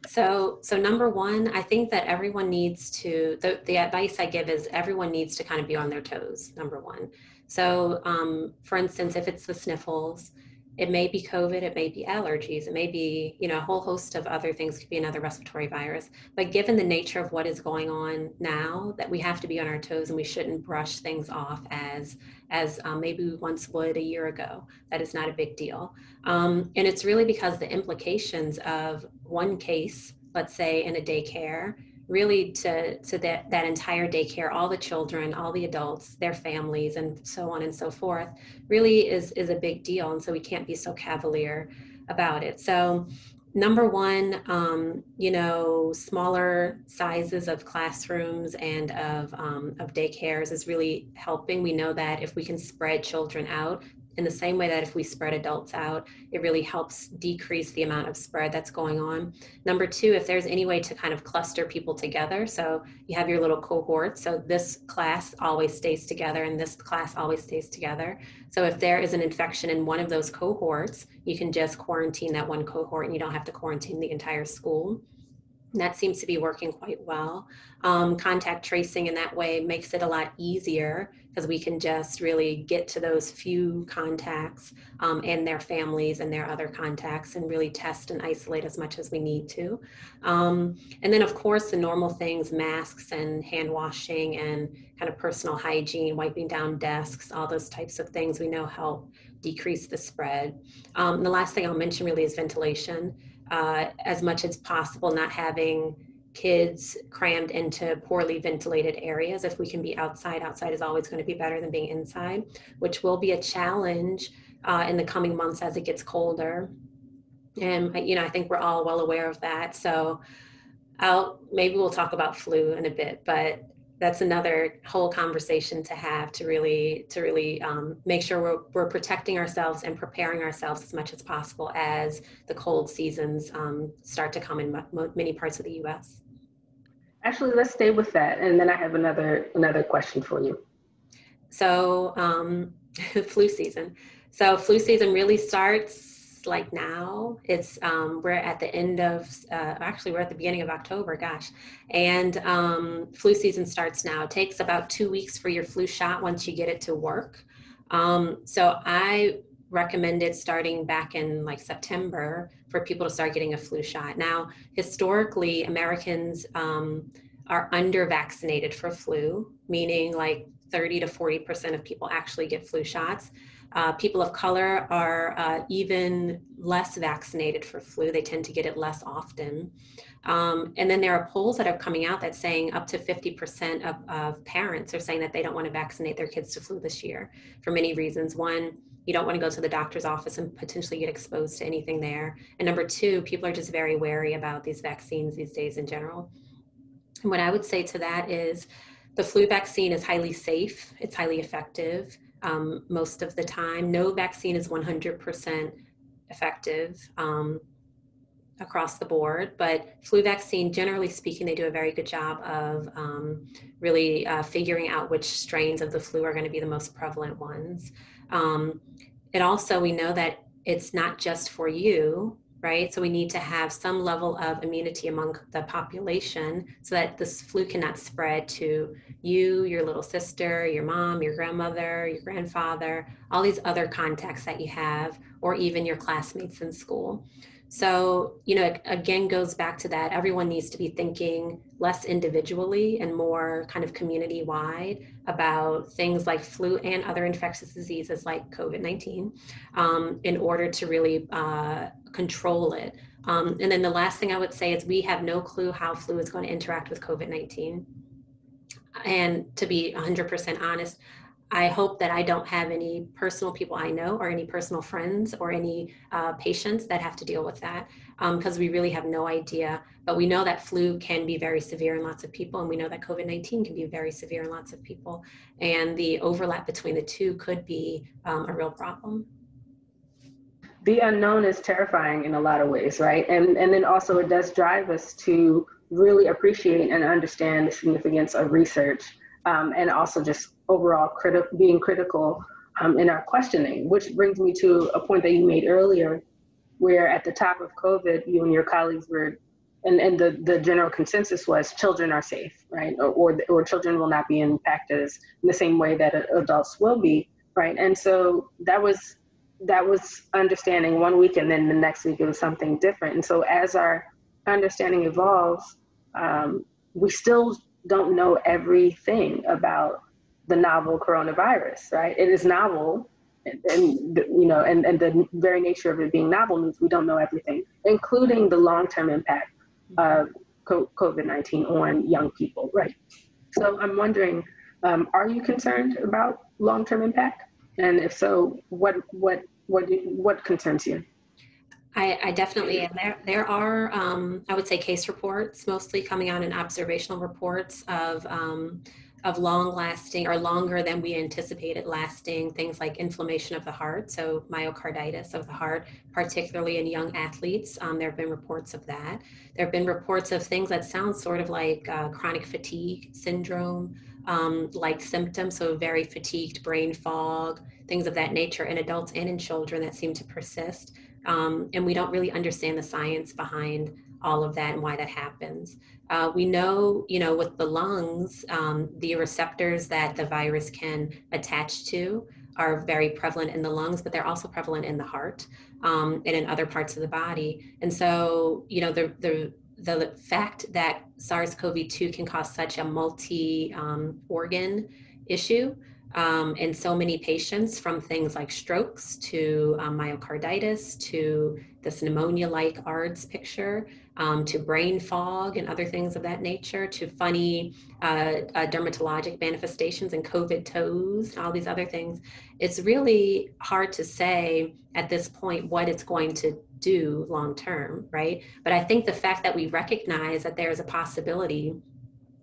So, so number one, I think that everyone needs to. The, the advice I give is everyone needs to kind of be on their toes. Number one. So, um, for instance, if it's the sniffles, it may be COVID, it may be allergies, it may be, you know, a whole host of other things, could be another respiratory virus. But given the nature of what is going on now, that we have to be on our toes and we shouldn't brush things off as, as um, maybe we once would a year ago. That is not a big deal. Um, and it's really because the implications of one case, let's say in a daycare, really to, to that, that entire daycare, all the children, all the adults, their families, and so on and so forth, really is, is a big deal. And so we can't be so cavalier about it. So number one, um, you know, smaller sizes of classrooms and of, um, of daycares is really helping. We know that if we can spread children out, in the same way that if we spread adults out, it really helps decrease the amount of spread that's going on. Number two, if there's any way to kind of cluster people together, so you have your little cohort, so this class always stays together and this class always stays together. So if there is an infection in one of those cohorts, you can just quarantine that one cohort and you don't have to quarantine the entire school. That seems to be working quite well. Um, contact tracing in that way makes it a lot easier because we can just really get to those few contacts um, and their families and their other contacts and really test and isolate as much as we need to. Um, and then, of course, the normal things masks and hand washing and kind of personal hygiene, wiping down desks, all those types of things we know help decrease the spread. Um, the last thing I'll mention really is ventilation. Uh, as much as possible, not having kids crammed into poorly ventilated areas. If we can be outside, outside is always going to be better than being inside, which will be a challenge uh, in the coming months as it gets colder. And you know, I think we're all well aware of that. So, I'll maybe we'll talk about flu in a bit, but that's another whole conversation to have to really to really um, make sure we're, we're protecting ourselves and preparing ourselves as much as possible as the cold seasons um, start to come in many parts of the U.S. Actually, let's stay with that, and then I have another another question for you. So, um, flu season. So, flu season really starts like now. It's um, we're at the end of uh, actually we're at the beginning of October. Gosh, and um, flu season starts now. It takes about two weeks for your flu shot once you get it to work. Um, so I recommended starting back in like September for people to start getting a flu shot. Now, historically, Americans um, are under vaccinated for flu, meaning like 30 to 40% of people actually get flu shots. Uh, people of color are uh, even less vaccinated for flu. They tend to get it less often. Um, and then there are polls that are coming out that's saying up to 50% of, of parents are saying that they don't want to vaccinate their kids to flu this year for many reasons. One, you don't want to go to the doctor's office and potentially get exposed to anything there. And number two, people are just very wary about these vaccines these days in general. And what I would say to that is the flu vaccine is highly safe, it's highly effective um, most of the time. No vaccine is 100% effective. Um, across the board, but flu vaccine, generally speaking, they do a very good job of um, really uh, figuring out which strains of the flu are going to be the most prevalent ones. Um, it also, we know that it's not just for you, right? So we need to have some level of immunity among the population so that this flu cannot spread to you, your little sister, your mom, your grandmother, your grandfather, all these other contacts that you have, or even your classmates in school. So, you know, it again goes back to that everyone needs to be thinking less individually and more kind of community wide about things like flu and other infectious diseases like COVID 19 um, in order to really uh, control it. Um, and then the last thing I would say is we have no clue how flu is going to interact with COVID 19. And to be 100% honest, I hope that I don't have any personal people I know or any personal friends or any uh, patients that have to deal with that because um, we really have no idea. But we know that flu can be very severe in lots of people, and we know that COVID 19 can be very severe in lots of people. And the overlap between the two could be um, a real problem. The unknown is terrifying in a lot of ways, right? And, and then also it does drive us to really appreciate and understand the significance of research um, and also just overall criti- being critical um, in our questioning, which brings me to a point that you made earlier, where at the top of COVID, you and your colleagues were and, and the, the general consensus was children are safe, right? Or, or, or children will not be impacted in the same way that adults will be, right? And so that was that was understanding one week, and then the next week it was something different. And so as our understanding evolves, um, we still don't know everything about the novel coronavirus, right? It is novel, and, and you know, and, and the very nature of it being novel means we don't know everything, including the long-term impact of COVID-19 on young people, right? So I'm wondering, um, are you concerned about long-term impact? And if so, what what what what concerns you? I, I, definitely. There, there are, um, I would say, case reports mostly coming out in observational reports of um, of long lasting or longer than we anticipated lasting things like inflammation of the heart, so myocarditis of the heart, particularly in young athletes. Um, there have been reports of that. There have been reports of things that sound sort of like uh, chronic fatigue syndrome, um, like symptoms, so very fatigued brain fog, things of that nature in adults and in children that seem to persist. Um, and we don't really understand the science behind all of that and why that happens. Uh, we know, you know, with the lungs, um, the receptors that the virus can attach to are very prevalent in the lungs, but they're also prevalent in the heart um, and in other parts of the body. And so, you know, the the the fact that SARS-CoV-2 can cause such a multi-organ um, issue um, in so many patients, from things like strokes to um, myocarditis to this pneumonia-like ARDS picture, um, to brain fog and other things of that nature, to funny uh, uh, dermatologic manifestations and COVID toes and all these other things. It's really hard to say at this point what it's going to do long term, right? But I think the fact that we recognize that there is a possibility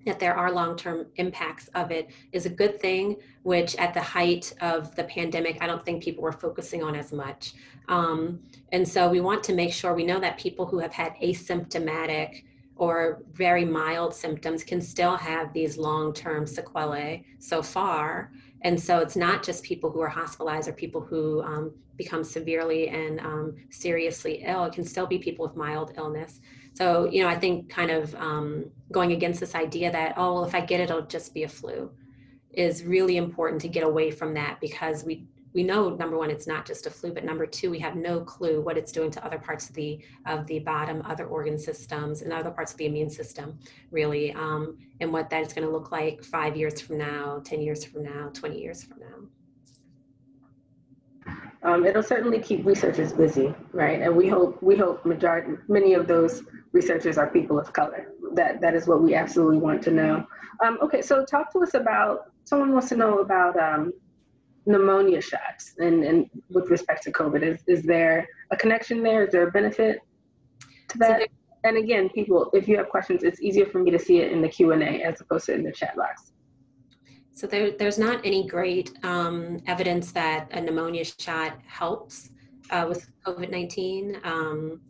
that there are long-term impacts of it is a good thing which at the height of the pandemic i don't think people were focusing on as much um, and so we want to make sure we know that people who have had asymptomatic or very mild symptoms can still have these long-term sequelae so far and so it's not just people who are hospitalized or people who um, become severely and um, seriously ill it can still be people with mild illness. So you know i think kind of um, going against this idea that oh well if i get it it'll just be a flu is really important to get away from that because we we know number one it's not just a flu but number two we have no clue what it's doing to other parts of the of the bottom other organ systems and other parts of the immune system really um, and what that is going to look like five years from now 10 years from now 20 years from now um, it'll certainly keep researchers busy right and we hope we hope majority many of those researchers are people of color that that is what we absolutely want to know um, okay so talk to us about someone wants to know about um, pneumonia shots and, and with respect to COVID? Is, is there a connection there? Is there a benefit to that? So and again, people, if you have questions, it's easier for me to see it in the Q&A as opposed to in the chat box. So there, there's not any great um, evidence that a pneumonia shot helps uh, with COVID-19. Um,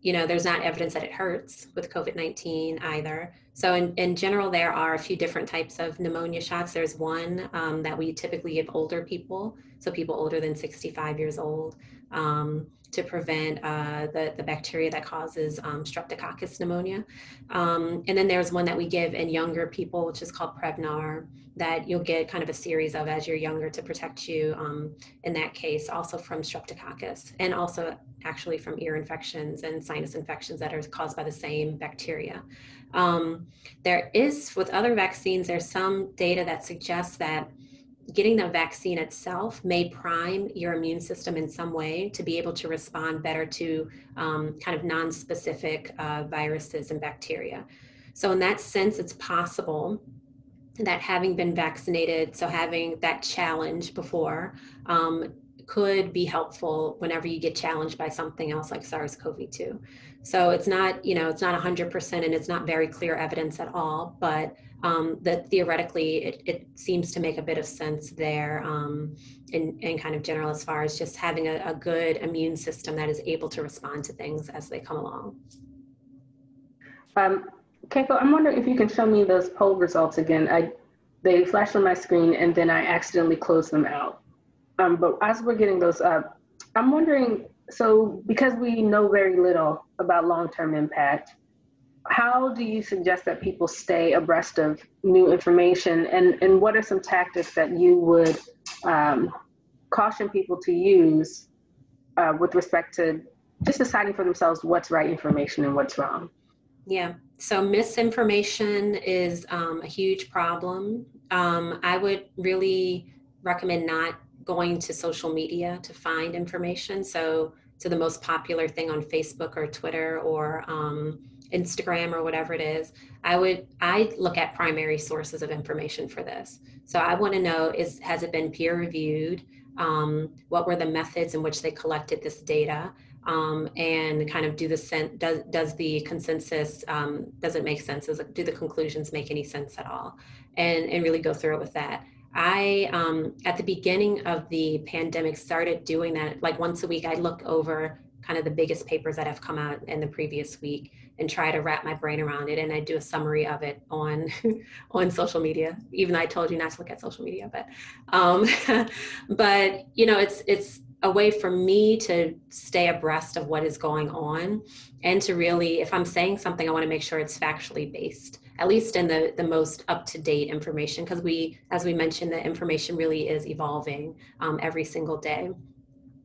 you know, there's not evidence that it hurts with COVID-19 either. So in, in general, there are a few different types of pneumonia shots. There's one um, that we typically give older people, so people older than 65 years old, um, to prevent uh, the, the bacteria that causes um, streptococcus pneumonia. Um, and then there's one that we give in younger people, which is called Prevnar, that you'll get kind of a series of as you're younger to protect you um, in that case, also from streptococcus and also actually from ear infections and sinus infections that are caused by the same bacteria. Um, there is, with other vaccines, there's some data that suggests that getting the vaccine itself may prime your immune system in some way to be able to respond better to um, kind of non-specific uh, viruses and bacteria. So in that sense, it's possible that having been vaccinated, so having that challenge before, um, could be helpful whenever you get challenged by something else like SARS-CoV-2. So it's not, you know, it's not 100% and it's not very clear evidence at all, but um, that theoretically it, it, seems to make a bit of sense there um, in, in kind of general as far as just having a, a good immune system that is able to respond to things as they come along. Um, Keiko, I'm wondering if you can show me those poll results again. I, they flashed on my screen and then I accidentally closed them out. Um, but as we're getting those up, I'm wondering, so because we know very little about long-term impact, how do you suggest that people stay abreast of new information? And, and what are some tactics that you would um, caution people to use uh, with respect to just deciding for themselves what's right information and what's wrong? Yeah. So misinformation is um, a huge problem. Um, i would really recommend not going to social media to find information so to the most popular thing on facebook or twitter or um, Instagram or whatever it is, I would I look at primary sources of information for this. So I want to know is has it been peer reviewed? Um, what were the methods in which they collected this data? Um, and kind of do the sen- does does the consensus um, does it make sense? Does do the conclusions make any sense at all? And and really go through it with that. I um, at the beginning of the pandemic started doing that. Like once a week, I look over kind of the biggest papers that have come out in the previous week and try to wrap my brain around it and i do a summary of it on on social media even though i told you not to look at social media but um but you know it's it's a way for me to stay abreast of what is going on and to really if i'm saying something i want to make sure it's factually based at least in the the most up to date information because we as we mentioned the information really is evolving um, every single day.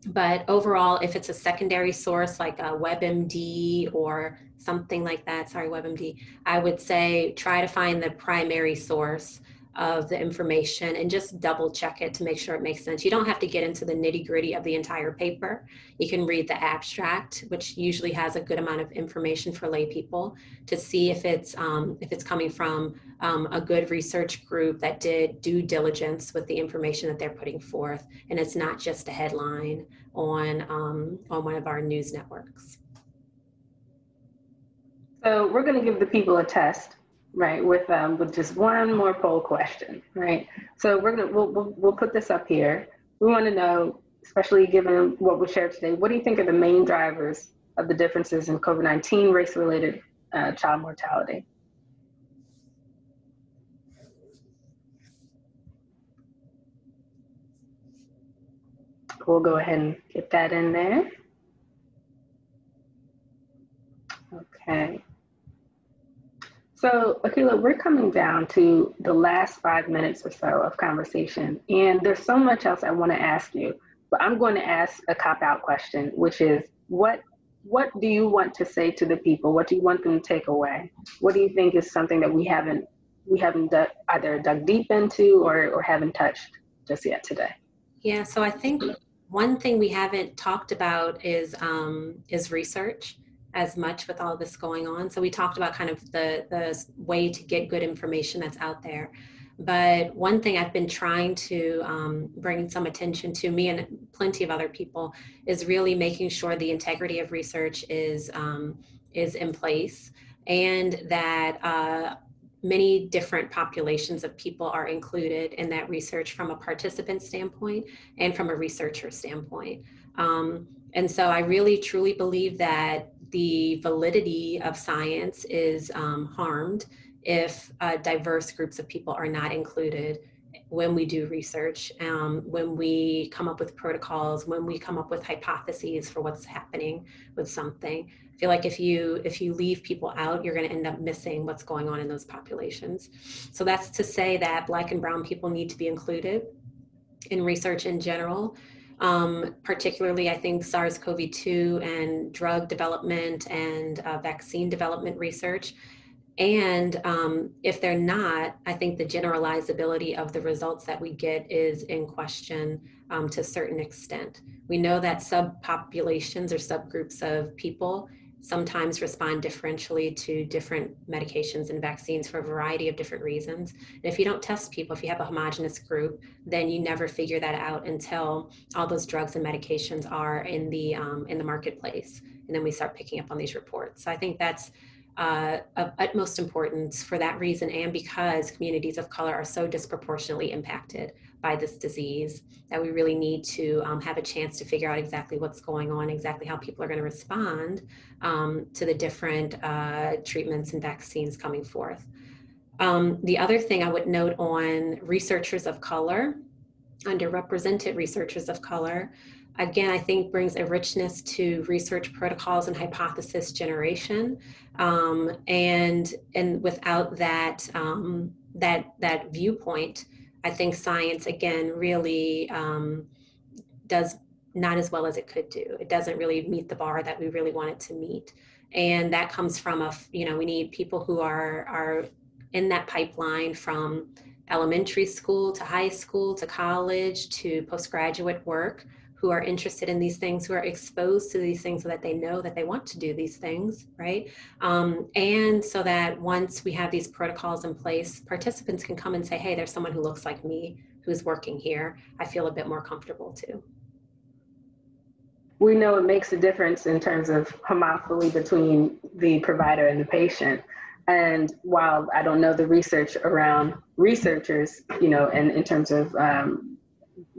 But overall, if it's a secondary source like a WebMD or something like that, sorry, WebMD, I would say try to find the primary source of the information and just double check it to make sure it makes sense. You don't have to get into the nitty gritty of the entire paper. You can read the abstract, which usually has a good amount of information for lay people to see if it's um, if it's coming from um, a good research group that did due diligence with the information that they're putting forth, and it's not just a headline on um, on one of our news networks. So we're going to give the people a test right with um with just one more poll question right? So we're gonna we'll, we'll, we'll put this up here. We want to know especially given what we shared today what do you think are the main drivers of the differences in covid-19 race related uh, child mortality? We'll go ahead and get that in there. Okay so, Akilah, we're coming down to the last five minutes or so of conversation, and there's so much else I want to ask you. But I'm going to ask a cop out question, which is what what do you want to say to the people? What do you want them to take away? What do you think is something that we haven't we haven't dug, either dug deep into or or haven't touched just yet today? Yeah, so I think one thing we haven't talked about is um, is research as much with all this going on. So we talked about kind of the the way to get good information that's out there. But one thing I've been trying to um, bring some attention to me and plenty of other people is really making sure the integrity of research is um, is in place and that uh, many different populations of people are included in that research from a participant standpoint and from a researcher standpoint. Um, and so I really truly believe that the validity of science is um, harmed if uh, diverse groups of people are not included when we do research, um, when we come up with protocols, when we come up with hypotheses for what's happening with something. I feel like if you if you leave people out, you're going to end up missing what's going on in those populations. So that's to say that Black and Brown people need to be included in research in general um, particularly I think SARS-CoV-2 and drug development and uh, vaccine development research. And um, if they're not, I think the generalizability of the results that we get is in question um, to a certain extent. We know that subpopulations or subgroups of people sometimes respond differentially to different medications and vaccines for a variety of different reasons. And if you don't test people, if you have a homogenous group, then you never figure that out until all those drugs and medications are in the um, in the marketplace, and then we start picking up on these reports. So I think that's uh, of utmost importance for that reason, and because communities of color are so disproportionately impacted by this disease that we really need to um, have a chance to figure out exactly what's going on, exactly how people are going to respond um, to the different uh, treatments and vaccines coming forth. Um, the other thing I would note on researchers of color, underrepresented researchers of color, again, I think brings a richness to research protocols and hypothesis generation. Um, and and without that um, that that viewpoint, I think science again really um, does not as well as it could do. It doesn't really meet the bar that we really want it to meet. And that comes from a, you know, we need people who are are in that pipeline from elementary school to high school to college to postgraduate work who are interested in these things, who are exposed to these things so that they know that they want to do these things, right? Um, and so that once we have these protocols in place, participants can come and say, hey, there's someone who looks like me who's working here. I feel a bit more comfortable too. We know it makes a difference in terms of homophily between the provider and the patient. And while I don't know the research around researchers, you know, and in terms of um,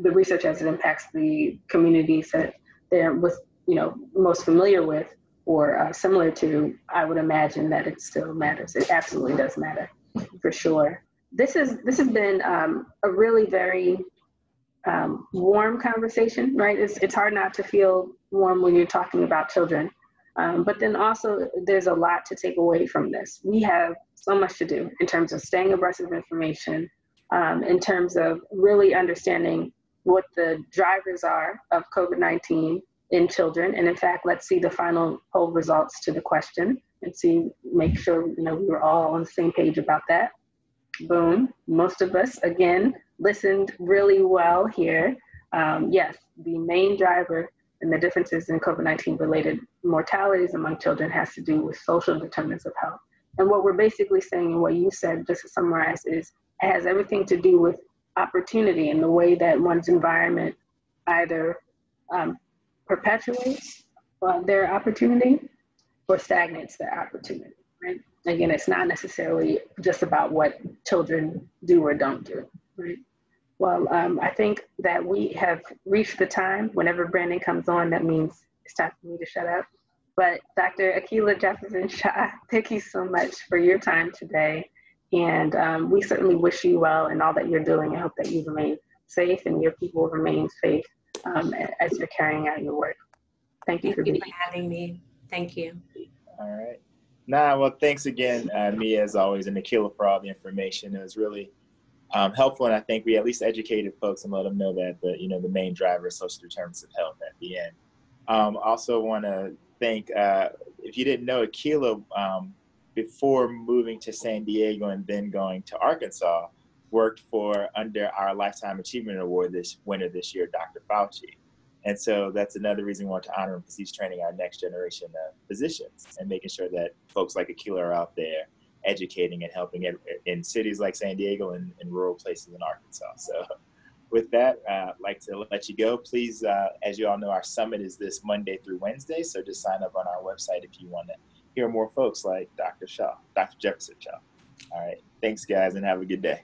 the research as it impacts the communities that they're with, you know, most familiar with or uh, similar to, I would imagine that it still matters. It absolutely does matter, for sure. This is this has been um, a really very um, warm conversation, right? It's it's hard not to feel warm when you're talking about children, um, but then also there's a lot to take away from this. We have so much to do in terms of staying abreast of information, um, in terms of really understanding what the drivers are of COVID 19 in children. And in fact, let's see the final poll results to the question and see, make sure you know we were all on the same page about that. Boom. Most of us, again, listened really well here. Um, yes, the main driver and the differences in COVID 19 related mortalities among children has to do with social determinants of health. And what we're basically saying, and what you said, just to summarize, is it has everything to do with opportunity and the way that one's environment either um, perpetuates uh, their opportunity or stagnates their opportunity, right? Again, it's not necessarily just about what children do or don't do, right? Well, um, I think that we have reached the time. Whenever Brandon comes on, that means it's time for me to shut up. But Dr. Akilah Jefferson Shaw, thank you so much for your time today. And um, we certainly wish you well in all that you're doing. I hope that you remain safe and your people remain safe um, as you're carrying out your work. Thank you Thank for you being for having me. Thank you. All right. Nah, well, thanks again, uh, me as always, and Akilah for all the information. It was really um, helpful, and I think we at least educated folks and let them know that the you know the main driver is social determinants of health at the end. Um, also, want to thank uh, if you didn't know, Akilah um, before moving to San Diego and then going to Arkansas, worked for under our Lifetime Achievement Award this winter this year, Dr. Fauci. And so that's another reason we want to honor him because he's training our next generation of physicians and making sure that folks like Akilah are out there educating and helping in, in cities like San Diego and in rural places in Arkansas. So with that, uh, I'd like to let you go. Please, uh, as you all know, our summit is this Monday through Wednesday. So just sign up on our website if you want to hear more folks like Dr. Shaw, Dr. Jefferson Shaw. All right. Thanks, guys, and have a good day.